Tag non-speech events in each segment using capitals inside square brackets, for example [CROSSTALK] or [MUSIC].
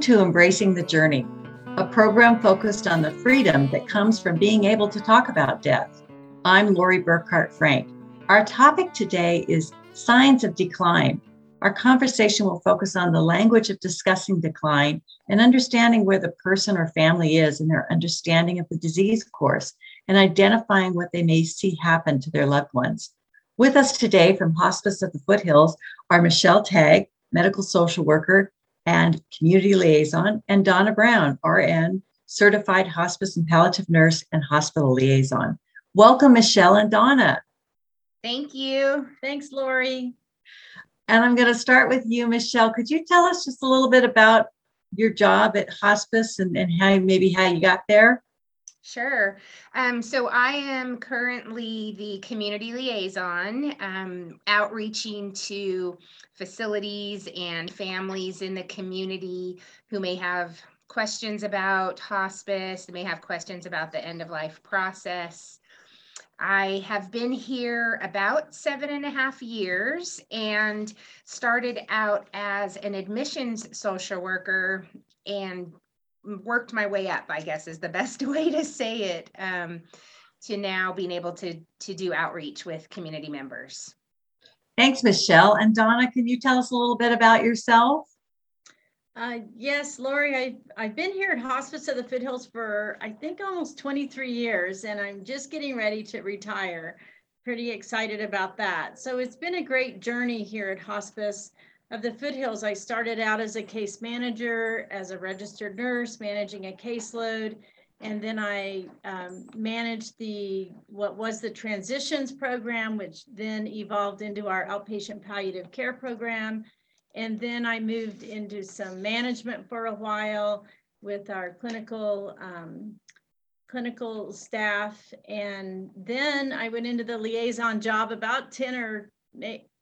To Embracing the Journey, a program focused on the freedom that comes from being able to talk about death. I'm Lori Burkhart Frank. Our topic today is signs of decline. Our conversation will focus on the language of discussing decline and understanding where the person or family is in their understanding of the disease course and identifying what they may see happen to their loved ones. With us today from Hospice of the Foothills are Michelle Tagg, medical social worker, and community liaison, and Donna Brown, RN, certified hospice and palliative nurse and hospital liaison. Welcome, Michelle and Donna. Thank you. Thanks, Lori. And I'm going to start with you, Michelle. Could you tell us just a little bit about your job at hospice and, and how maybe how you got there? Sure. Um, so I am currently the community liaison, um, outreaching to facilities and families in the community who may have questions about hospice, they may have questions about the end of life process. I have been here about seven and a half years and started out as an admissions social worker and worked my way up, I guess is the [LAUGHS] best way to say it, um, to now being able to, to do outreach with community members. Thanks, Michelle. And Donna, can you tell us a little bit about yourself? Uh, yes, Lori, I, I've been here at Hospice of the Foothills for, I think, almost 23 years, and I'm just getting ready to retire. Pretty excited about that. So it's been a great journey here at Hospice of the Foothills, I started out as a case manager, as a registered nurse, managing a caseload. And then I um, managed the what was the transitions program, which then evolved into our outpatient palliative care program. And then I moved into some management for a while with our clinical um, clinical staff. And then I went into the liaison job about 10 or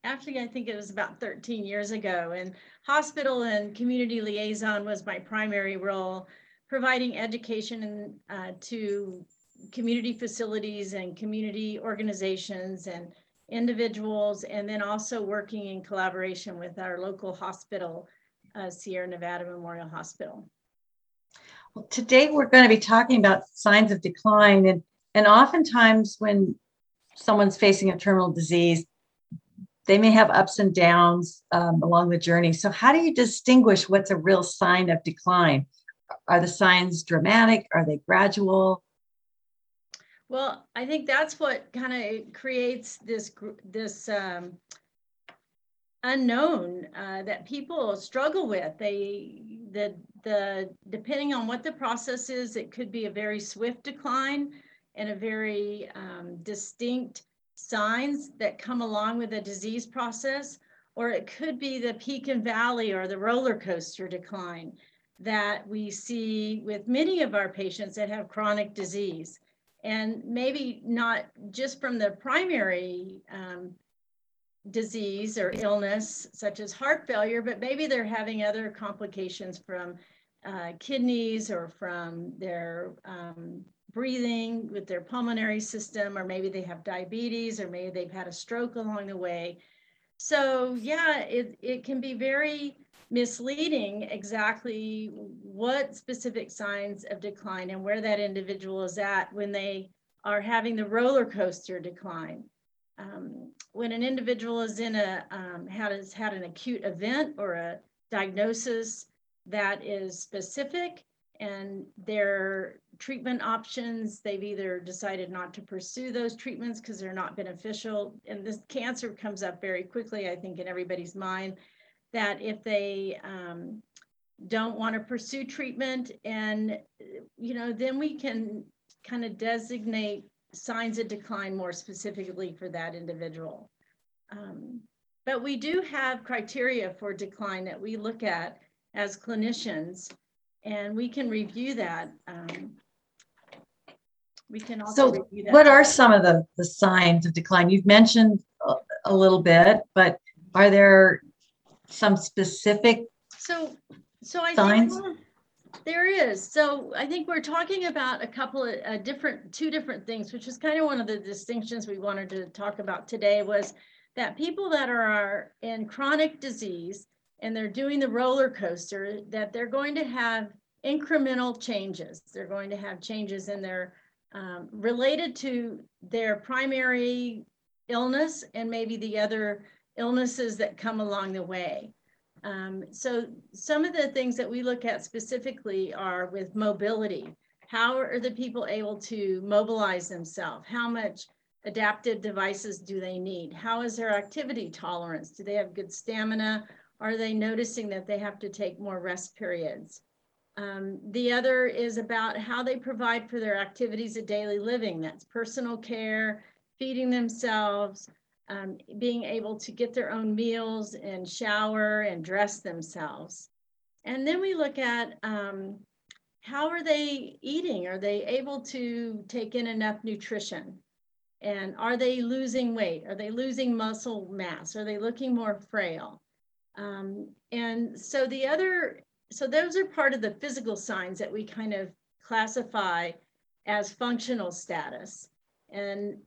actually, I think it was about 13 years ago. And hospital and community liaison was my primary role, providing education and, uh, to community facilities and community organizations and individuals, and then also working in collaboration with our local hospital, uh, Sierra Nevada Memorial Hospital. Well, today we're going to be talking about signs of decline, and and oftentimes when someone's facing a terminal disease, they may have ups and downs um, along the journey. So, how do you distinguish what's a real sign of decline? Are the signs dramatic? Are they gradual? Well, I think that's what kind of creates this this um, unknown uh, that people struggle with. They the the depending on what the process is, it could be a very swift decline and a very um, distinct signs that come along with a disease process, or it could be the peak and valley or the roller coaster decline that we see with many of our patients that have chronic disease. And maybe not just from the primary um, disease or illness, such as heart failure, but maybe they're having other complications from uh, kidneys or from their um, breathing with their pulmonary system, or maybe they have diabetes, or maybe they've had a stroke along the way. So, yeah, it, it can be very misleading exactly what specific signs of decline and where that individual is at when they are having the roller coaster decline. Um, when an individual is in a um, has had an acute event or a diagnosis that is specific and their treatment options, they've either decided not to pursue those treatments because they're not beneficial. And this cancer comes up very quickly, I think, in everybody's mind that if they um, don't want to pursue treatment, and, you know, then we can kind of designate signs of decline more specifically for that individual. Um, but we do have criteria for decline that we look at as clinicians and we can review that. Um, we can also review that. so what are some of the, the signs of decline? You've mentioned a, a little bit, but are there some specific so so I signs? think there is. So I think we're talking about a couple of uh, different, two different things, which is kind of one of the distinctions we wanted to talk about today was that people that are in chronic disease and they're doing the roller coaster, that they're going to have incremental changes. They're going to have changes in their um, related to their primary illness and maybe the other illnesses that come along the way. Um, so some of the things that we look at specifically are with mobility. How are the people able to mobilize themselves? How much adaptive devices do they need? How is their activity tolerance? Do they have good stamina? Are they noticing that they have to take more rest periods? Um, the other is about how they provide for their activities of daily living. That's personal care, feeding themselves, um, being able to get their own meals and shower and dress themselves. And then we look at um, how are they eating? Are they able to take in enough nutrition? And are they losing weight? Are they losing muscle mass? Are they looking more frail? Um, and so the other, so those are part of the physical signs that we kind of classify as functional status. And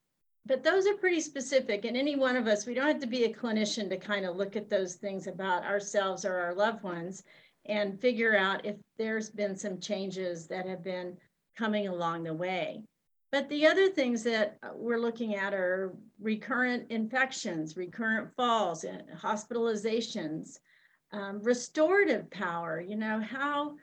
but those are pretty specific and any one of us we don't have to be a clinician to kind of look at those things about ourselves or our loved ones and figure out if there's been some changes that have been coming along the way but the other things that we're looking at are recurrent infections recurrent falls hospitalizations. Um, restorative power you know how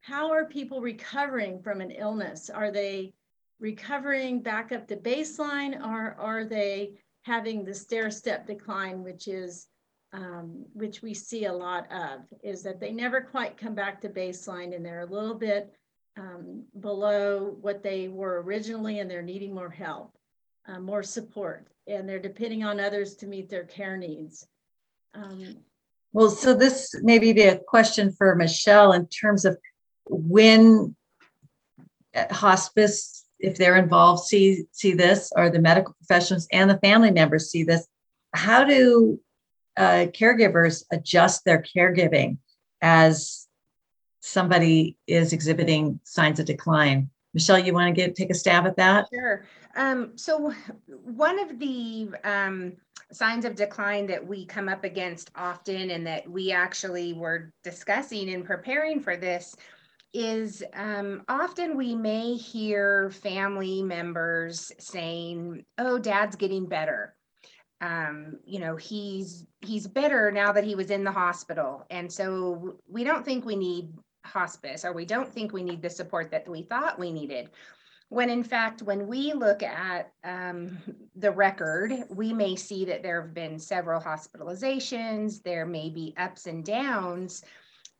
how are people recovering from an illness? Are they recovering back up to baseline or are they having the stair step decline, which is um, which we see a lot of, is that they never quite come back to baseline and they're a little bit um, below what they were originally and they're needing more help, uh, more support, and they're depending on others to meet their care needs. Um, well, so this may be a question for Michelle in terms of when hospice if they're involved see see this or the medical professionals and the family members see this how do uh, caregivers adjust their caregiving as somebody is exhibiting signs of decline. Michelle you want to get take a stab at that? Sure. Um, so one of the um, signs of decline that we come up against often and that we actually were discussing in preparing for this is um, often we may hear family members saying, "Oh, Dad's getting better." Um, you know, he's he's better now that he was in the hospital, and so we don't think we need hospice, or we don't think we need the support that we thought we needed. When in fact, when we look at um, the record, we may see that there have been several hospitalizations, there may be ups and downs,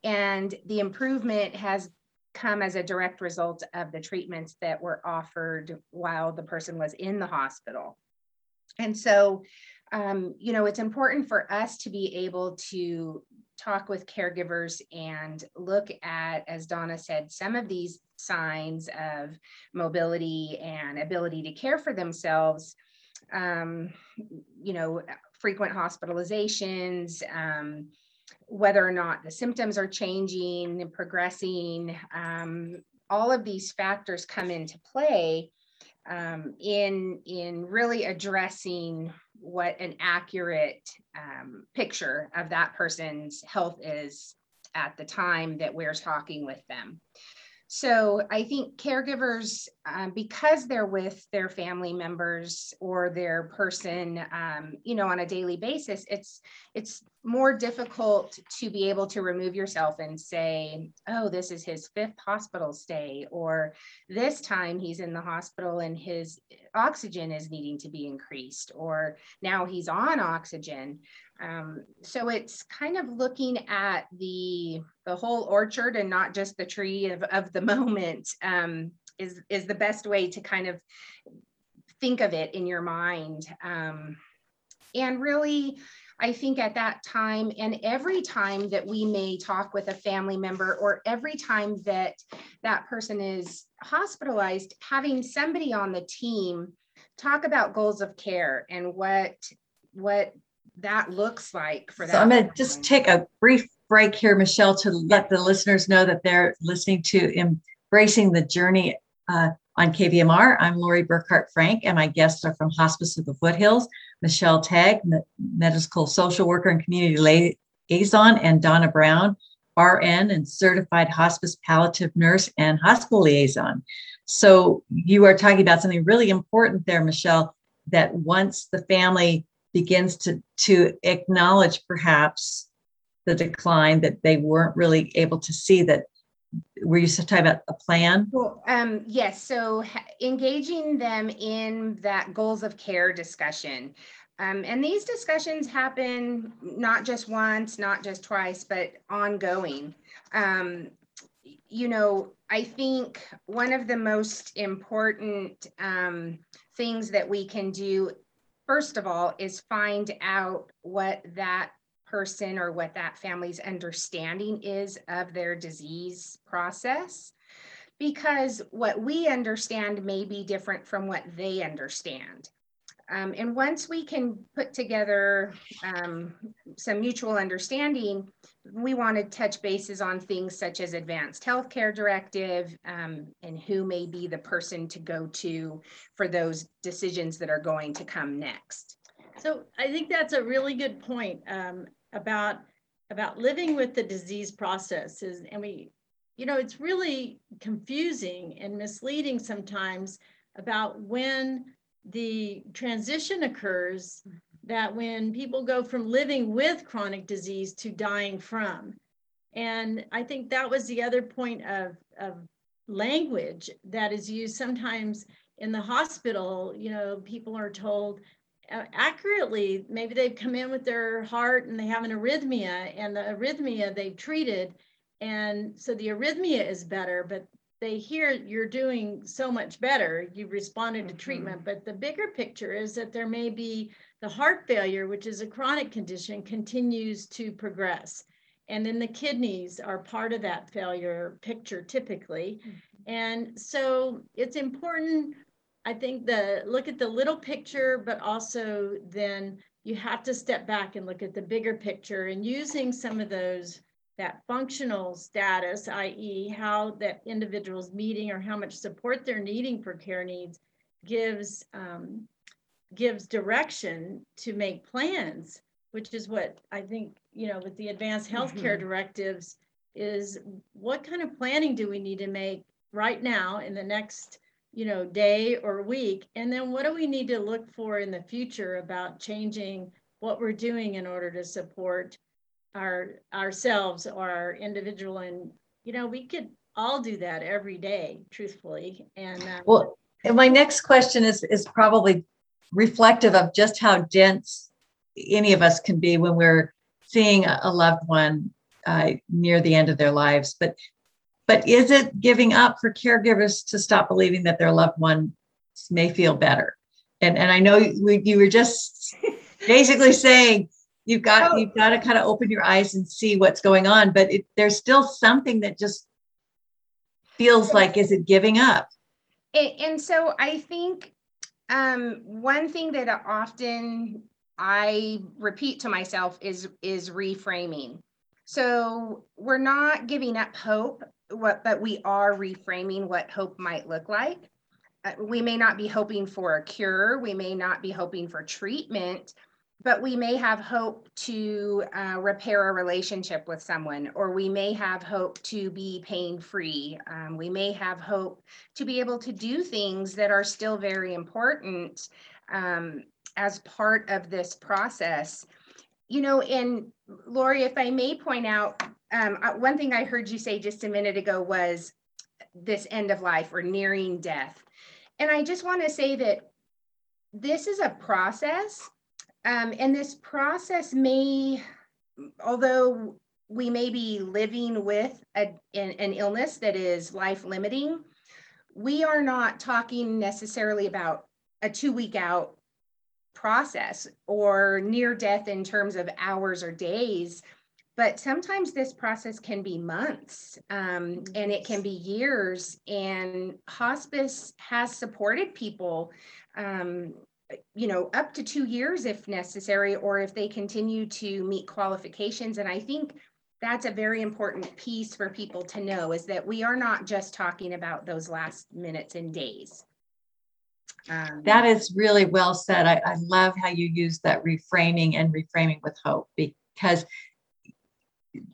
and the improvement has come as a direct result of the treatments that were offered while the person was in the hospital. And so, um, you know, it's important for us to be able to talk with caregivers and look at, as Donna said, some of these signs of mobility and ability to care for themselves. Um, you know, frequent hospitalizations, um, whether or not the symptoms are changing and progressing, um, all of these factors come into play um, in, in really addressing what an accurate um, picture of that person's health is at the time that we're talking with them. So I think caregivers, um, because they're with their family members or their person, um, you know, on a daily basis, it's it's more difficult to be able to remove yourself and say, "Oh, this is his fifth hospital stay," or "This time he's in the hospital and his oxygen is needing to be increased," or "Now he's on oxygen." Um, so it's kind of looking at the the whole orchard and not just the tree of, of the [LAUGHS] moment um, is is the best way to kind of think of it in your mind. Um, and really, I think at that time and every time that we may talk with a family member or every time that that person is hospitalized, having somebody on the team talk about goals of care and what what that looks like for that. So I'm going to just take a brief break here, Michelle, to let the listeners know that they're listening to Embracing the Journey uh, on KVMR. I'm Lori Burkhart Frank, and my guests are from Hospice of the Foothills, Michelle Tagg, medical social worker and community liaison, and Donna Brown, RN and certified hospice palliative nurse and hospital liaison. So you are talking about something really important there, Michelle, that once the family begins to, to acknowledge perhaps the decline that they weren't really able to see that were you talking about a plan? Well, um, yes. So engaging them in that goals of care discussion. Um, and these discussions happen not just once, not just twice, but ongoing. Um, you know, I think one of the most important um, things that we can do, first of all, is find out what that person or what that family's understanding is of their disease process. Because what we understand may be different from what they understand. Um, and once we can put together um, some mutual understanding, we want to touch bases on things such as advanced healthcare directive um, and who may be the person to go to for those decisions that are going to come next. So I think that's a really good point um, about about living with the disease process. Is, and we, you know, it's really confusing and misleading sometimes about when the transition occurs that when people go from living with chronic disease to dying from. And I think that was the other point of, of language that is used sometimes in the hospital. You know, people are told accurately, maybe they've come in with their heart and they have an arrhythmia, and the arrhythmia they've treated. And so the arrhythmia is better, but they hear you're doing so much better. You responded to mm-hmm. treatment, but the bigger picture is that there may be the heart failure, which is a chronic condition, continues to progress. And then the kidneys are part of that failure picture typically. Mm-hmm. And so it's important, I think, the look at the little picture, but also then you have to step back and look at the bigger picture and using some of those that functional status, i.e., how that individual's meeting or how much support they're needing for care needs, gives um, gives direction to make plans, which is what I think you know with the advanced healthcare mm-hmm. directives is what kind of planning do we need to make right now in the next you know day or week. And then what do we need to look for in the future about changing what we're doing in order to support our ourselves or our individual? And you know we could all do that every day truthfully. And um, well and my next question is is probably reflective of just how dense any of us can be when we're seeing a loved one uh, near the end of their lives. But but is it giving up for caregivers to stop believing that their loved one may feel better? And and i know we, you were just [LAUGHS] basically saying you've got oh. you've got to kind of open your eyes and see what's going on but it, there's still something that just feels like is it giving up? And, and so i think um, one thing that often i repeat to myself is is reframing. So we're not giving up hope what but we are reframing what hope might look like uh, we may not be hoping for a cure we may not be hoping for treatment but we may have hope to uh, repair a relationship with someone, or we may have hope to be pain free. Um, we may have hope to be able to do things that are still very important um, as part of this process. You know, and Lori, if I may point out, um, uh, one thing I heard you say just a minute ago was this end of life or nearing death. And I just want to say that this is a process um, and this process may, although we may be living with a, an, an illness that is life limiting, we are not talking necessarily about a two week out process or near death in terms of hours or days but sometimes this process can be months um, and it can be years and hospice has supported people um, you know, up to two years if necessary, or if they continue to meet qualifications. And I think that's a very important piece for people to know is that we are not just talking about those last minutes and days. Um, that is really well said. I, I love how you use that reframing and reframing with hope because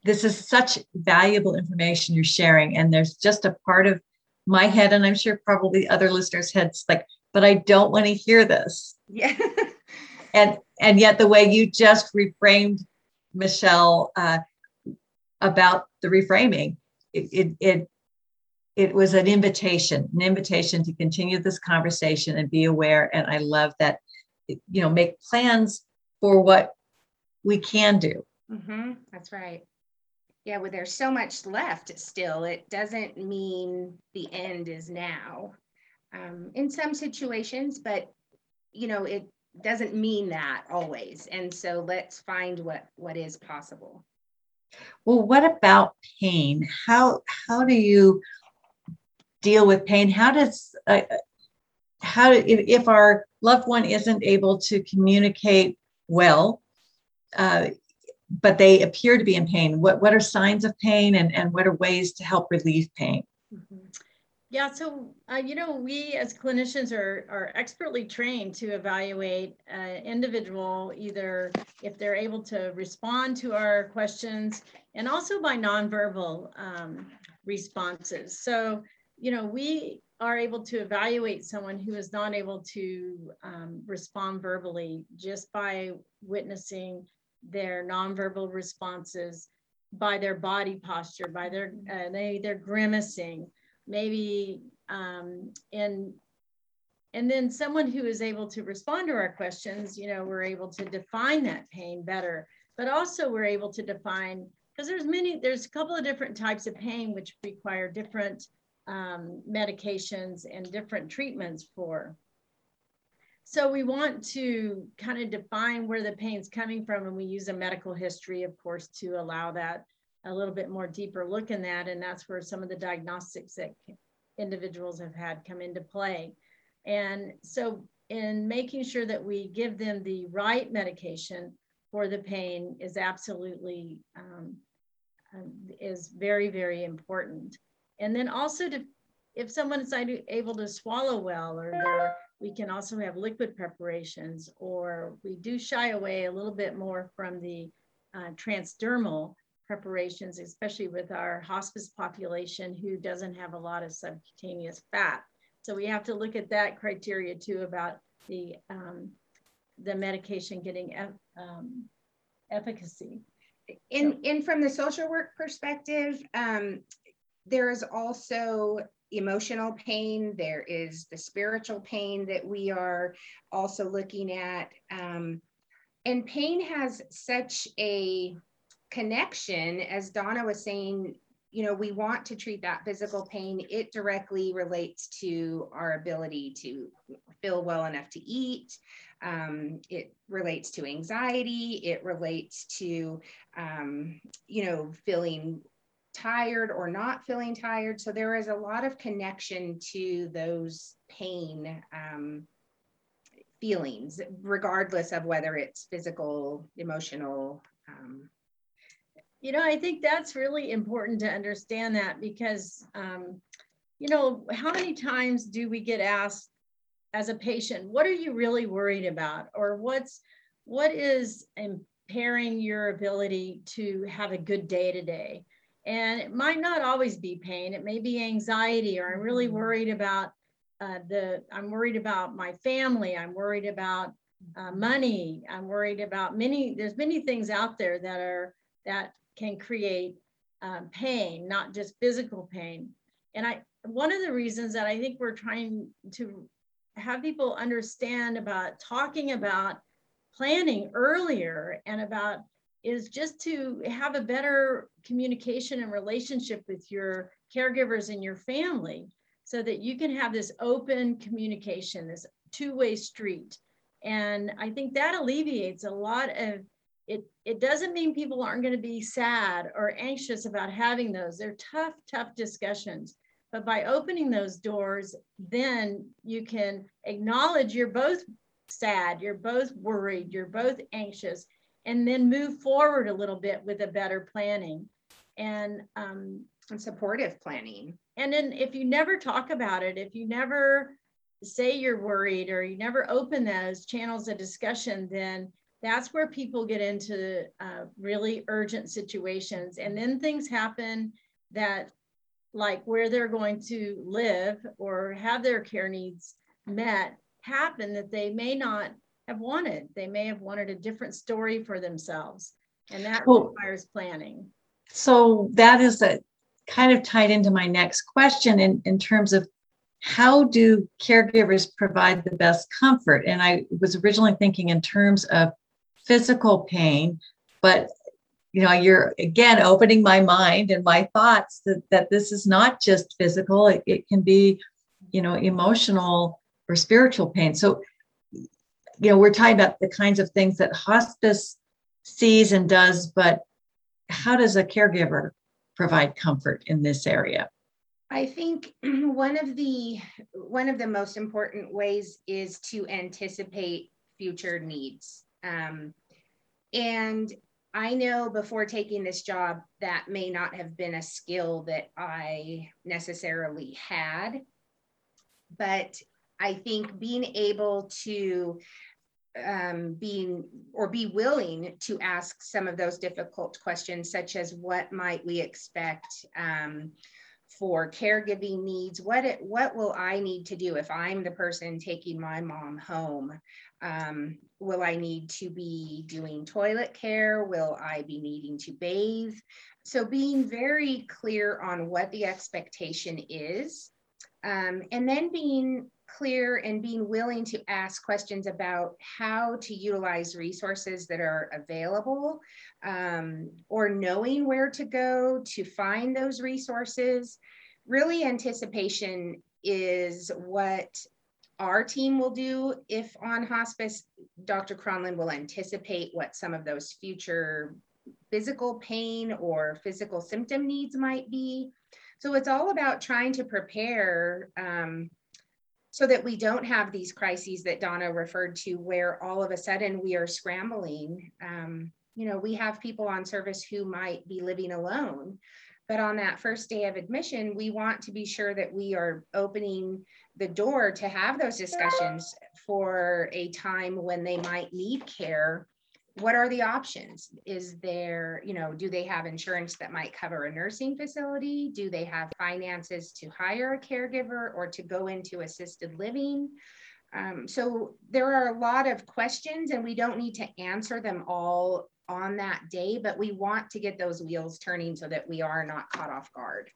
this is such valuable information you're sharing. And there's just a part of my head, and I'm sure probably other listeners' heads, like, but I don't want to hear this. Yeah. [LAUGHS] and and yet the way you just reframed Michelle uh, about the reframing, it, it it it was an invitation, an invitation to continue this conversation and be aware. And I love that, you know, make plans for what we can do. Mm-hmm. That's right. Yeah, well, there's so much left still. It doesn't mean the end is now um, in some situations, but you know, it doesn't mean that always. And so let's find what what is possible. Well, what about pain? How how do you deal with pain? How does uh, how if, if our loved one isn't able to communicate well, uh, but they appear to be in pain? What what are signs of pain, and and what are ways to help relieve pain? Mm-hmm. Yeah, so uh, you know, we as clinicians are are expertly trained to evaluate an individual either if they're able to respond to our questions and also by nonverbal um, responses. So you know, we are able to evaluate someone who is not able to um, respond verbally just by witnessing their nonverbal responses by their body posture, by their uh, they they're grimacing, maybe um, and and then someone who is able to respond to our questions, you know, we're able to define that pain better, but also we're able to define because there's many there's a couple of different types of pain which require different um, medications and different treatments for. So we want to kind of define where the pain's coming from, and we use a medical history, of course, to allow that a little bit more deeper look in that. And that's where some of the diagnostics that individuals have had come into play. And so in making sure that we give them the right medication for the pain is absolutely um, um is very, very important. And then also to, if someone is able to swallow well, or we can also have liquid preparations, or we do shy away a little bit more from the uh, transdermal preparations, especially with our hospice population who doesn't have a lot of subcutaneous fat. So we have to look at that criteria too about the um, the medication getting um, efficacy. In, in from the social work perspective, um, there is also emotional pain. There is the spiritual pain that we are also looking at. Um, and pain has such a connection, as Donna was saying, you know, we want to treat that physical pain. It directly relates to our ability to feel well enough to eat. Um, it relates to anxiety. It relates to, um, you know, feeling tired or not feeling tired. So there is a lot of connection to those pain um, feelings, regardless of whether it's physical, emotional. Um, you know, I think that's really important to understand that because, um, you know, how many times do we get asked as a patient, what are you really worried about? Or what's, what is impairing your ability to have a good day to day? And it might not always be pain. It may be anxiety, or I'm really mm-hmm. worried about uh, the, I'm worried about my family. I'm worried about uh, money. I'm worried about many, there's many things out there that are, that can create um, pain, not just physical pain. And I, one of the reasons that I think we're trying to have people understand about talking about planning earlier and about is just to have a better communication and relationship with your caregivers and your family so that you can have this open communication, this two-way street. And I think that alleviates a lot of it. It doesn't mean people aren't going to be sad or anxious about having those. They're tough, tough discussions. But by opening those doors, then you can acknowledge you're both sad, you're both worried, you're both anxious, and then move forward a little bit with a better planning and um, and supportive planning. And then if you never talk about it, if you never say you're worried or you never open those channels of discussion, then that's where people get into uh, really urgent situations. And then things happen that, like where they're going to live or have their care needs met, happen that they may not have wanted. They may have wanted a different story for themselves. And that well, requires planning. So that is a kind of tied into my next question in, in terms of how do caregivers provide the best comfort? And I was originally thinking in terms of physical pain, but you know, you're again opening my mind and my thoughts that, that this is not just physical, it, it can be, you know, emotional or spiritual pain. So, you know, we're talking about the kinds of things that hospice sees and does, but how does a caregiver provide comfort in this area? I think [CLEARS THROAT] one of the one of the most important ways is to anticipate future needs. Um, and I know before taking this job that may not have been a skill that I necessarily had, but I think being able to um, being or be willing to ask some of those difficult questions, such as what might we expect um, for caregiving needs? What it, what will I need to do if I'm the person taking my mom home? Um, will I need to be doing toilet care? Will I be needing to bathe? So being very clear on what the expectation is, um, and then being clear and being willing to ask questions about how to utilize resources that are available um, or knowing where to go to find those resources. Really, anticipation is what our team will do if on hospice. Dr. Cronlund will anticipate what some of those future physical pain or physical symptom needs might be. So it's all about trying to prepare um, so that we don't have these crises that Donna referred to, where all of a sudden we are scrambling. Um, you know, we have people on service who might be living alone, but on that first day of admission, we want to be sure that we are opening the door to have those discussions for a time when they might need care what are the options? Is there you know do they have insurance that might cover a nursing facility? Do they have finances to hire a caregiver or to go into assisted living? Um, so there are a lot of questions and we don't need to answer them all on that day but we want to get those wheels turning so that we are not caught off guard.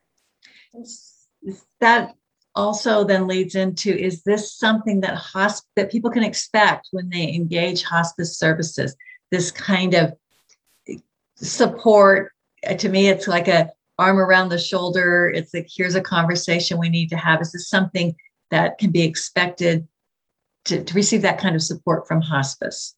That also then leads into is this something that hosp- that people can expect when they engage hospice services this kind of support. Uh, to me, it's like a arm around the shoulder. It's like, here's a conversation we need to have. Is this something that can be expected to, to receive that kind of support from hospice?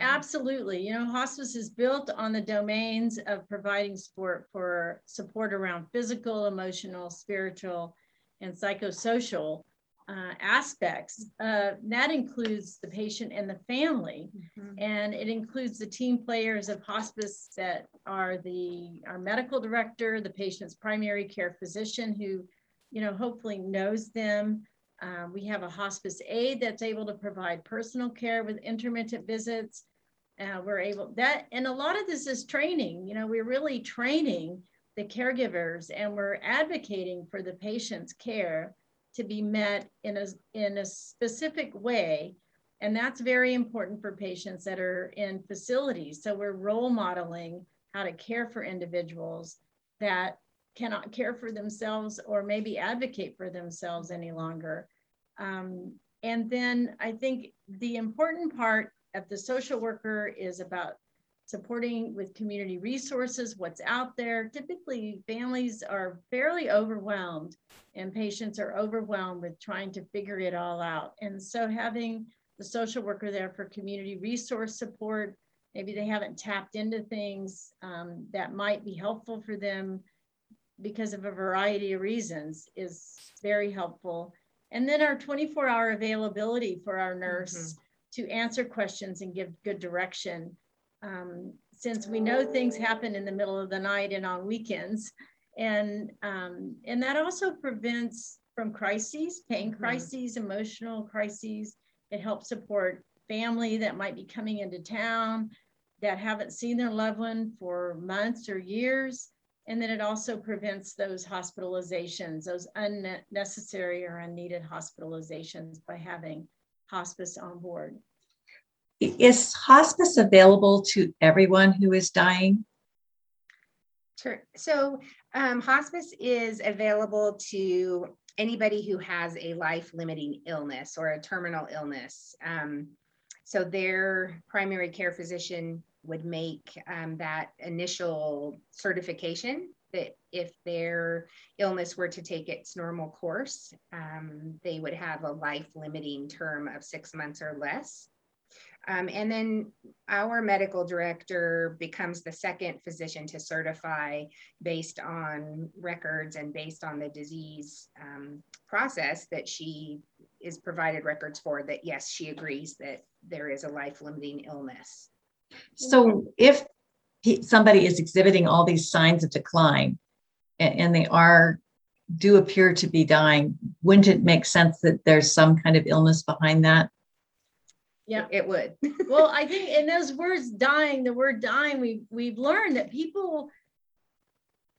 Absolutely. You know, hospice is built on the domains of providing support for support around physical, emotional, spiritual, and psychosocial uh, aspects. Uh, that includes the patient and the family, mm-hmm. and it includes the team players of hospice that are the our medical director, the patient's primary care physician, who, you know, hopefully knows them. Uh, we have a hospice aide that's able to provide personal care with intermittent visits. Uh, we're able that, and a lot of this is training. You know, we're really training the caregivers, and we're advocating for the patient's care to be met in a, in a specific way. And that's very important for patients that are in facilities. So we're role modeling how to care for individuals that cannot care for themselves or maybe advocate for themselves any longer. Um, and then I think the important part of the social worker is about supporting with community resources, what's out there. Typically, families are fairly overwhelmed and patients are overwhelmed with trying to figure it all out. And so having the social worker there for community resource support, maybe they haven't tapped into things um, that might be helpful for them because of a variety of reasons is very helpful. And then our 24 hour availability for our nurse mm-hmm. to answer questions and give good direction um, since we know things happen in the middle of the night and on weekends. And, um, and that also prevents from crises, pain mm-hmm. crises, emotional crises. It helps support family that might be coming into town that haven't seen their loved one for months or years. And then it also prevents those hospitalizations, those unnecessary or unneeded hospitalizations by having hospice on board. Is hospice available to everyone who is dying? Sure. So um, hospice is available to anybody who has a life limiting illness or a terminal illness. Um, so their primary care physician would make um, that initial certification that if their illness were to take its normal course, um, they would have a life limiting term of six months or less. Um, and then our medical director becomes the second physician to certify based on records and based on the disease um, process that she is provided records for that yes, she agrees that there is a life limiting illness. So if somebody is exhibiting all these signs of decline and, they are do appear to be dying, wouldn't it make sense that there's some kind of illness behind that? Yeah, it would. [LAUGHS] well, I think in those words dying, the word dying, we we've learned that people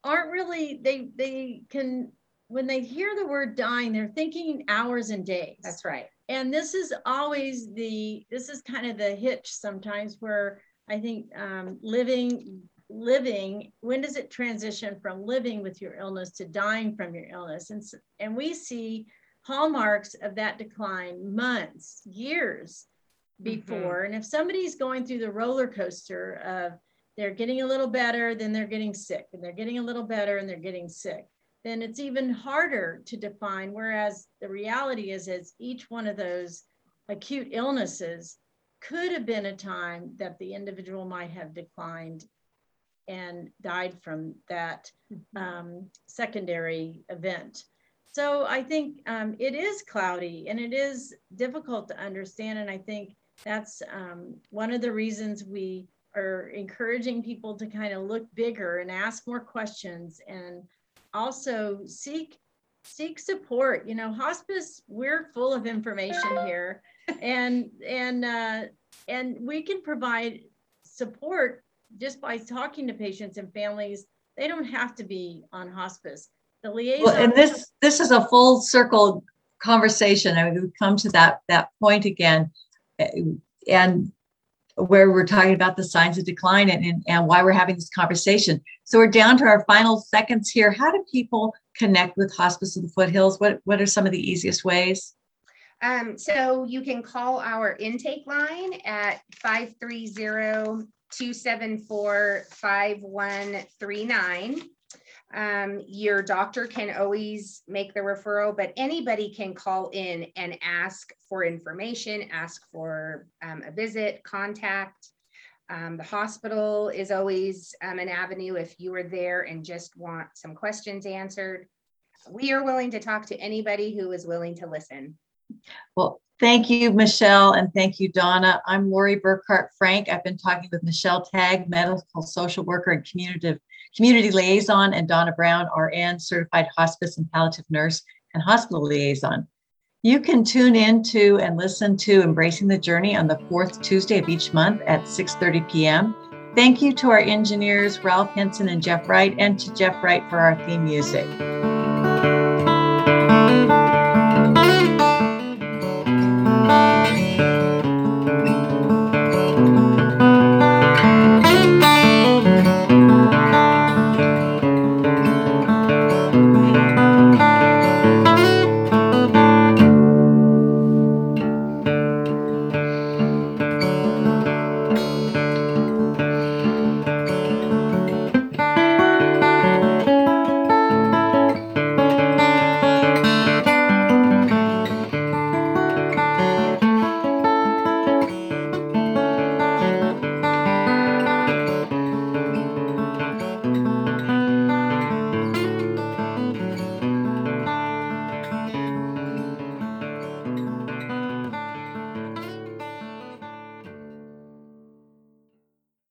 aren't really they they can when they hear the word dying, they're thinking hours and days. That's right. And this is always the this is kind of the hitch sometimes where I think um, living living when does it transition from living with your illness to dying from your illness and and we see hallmarks of that decline months years. Before. Mm-hmm. And if somebody's going through the roller coaster of they're getting a little better, then they're getting sick, and they're getting a little better, and they're getting sick, then it's even harder to define. Whereas the reality is, is each one of those acute illnesses could have been a time that the individual might have declined and died from that mm-hmm. um, secondary event. So I think um, it is cloudy and it is difficult to understand. And I think that's um, one of the reasons we are encouraging people to kind of look bigger and ask more questions and also seek seek support. You know hospice we're full of information [LAUGHS] here. And and uh, and we can provide support just by talking to patients and families. They don't have to be on hospice. The liaison well, and this this is a full circle conversation. I would come to that that point again and where we're talking about the signs of decline and, and, and why we're having this conversation. So we're down to our final seconds here. How do people connect with Hospice of the Foothills? What, what are some of the easiest ways? Um, so you can call our intake line at 530 274 5139. Um, your doctor can always make the referral, but anybody can call in and ask for information, ask for um, a visit, contact. Um, the hospital is always um, an avenue if you are there and just want some questions answered. We are willing to talk to anybody who is willing to listen. Well, thank you, Michelle, and thank you, Donna. I'm Lori Burkhart Frank. I've been talking with Michelle Tagg, medical social worker and community community liaison, and Donna Brown, RN, certified hospice and palliative nurse and hospital liaison. You can tune in to and listen to Embracing the Journey on the fourth Tuesday of each month at 6:30 p.m. Thank you to our engineers, Ralph Henson and Jeff Wright, and to Jeff Wright for our theme music.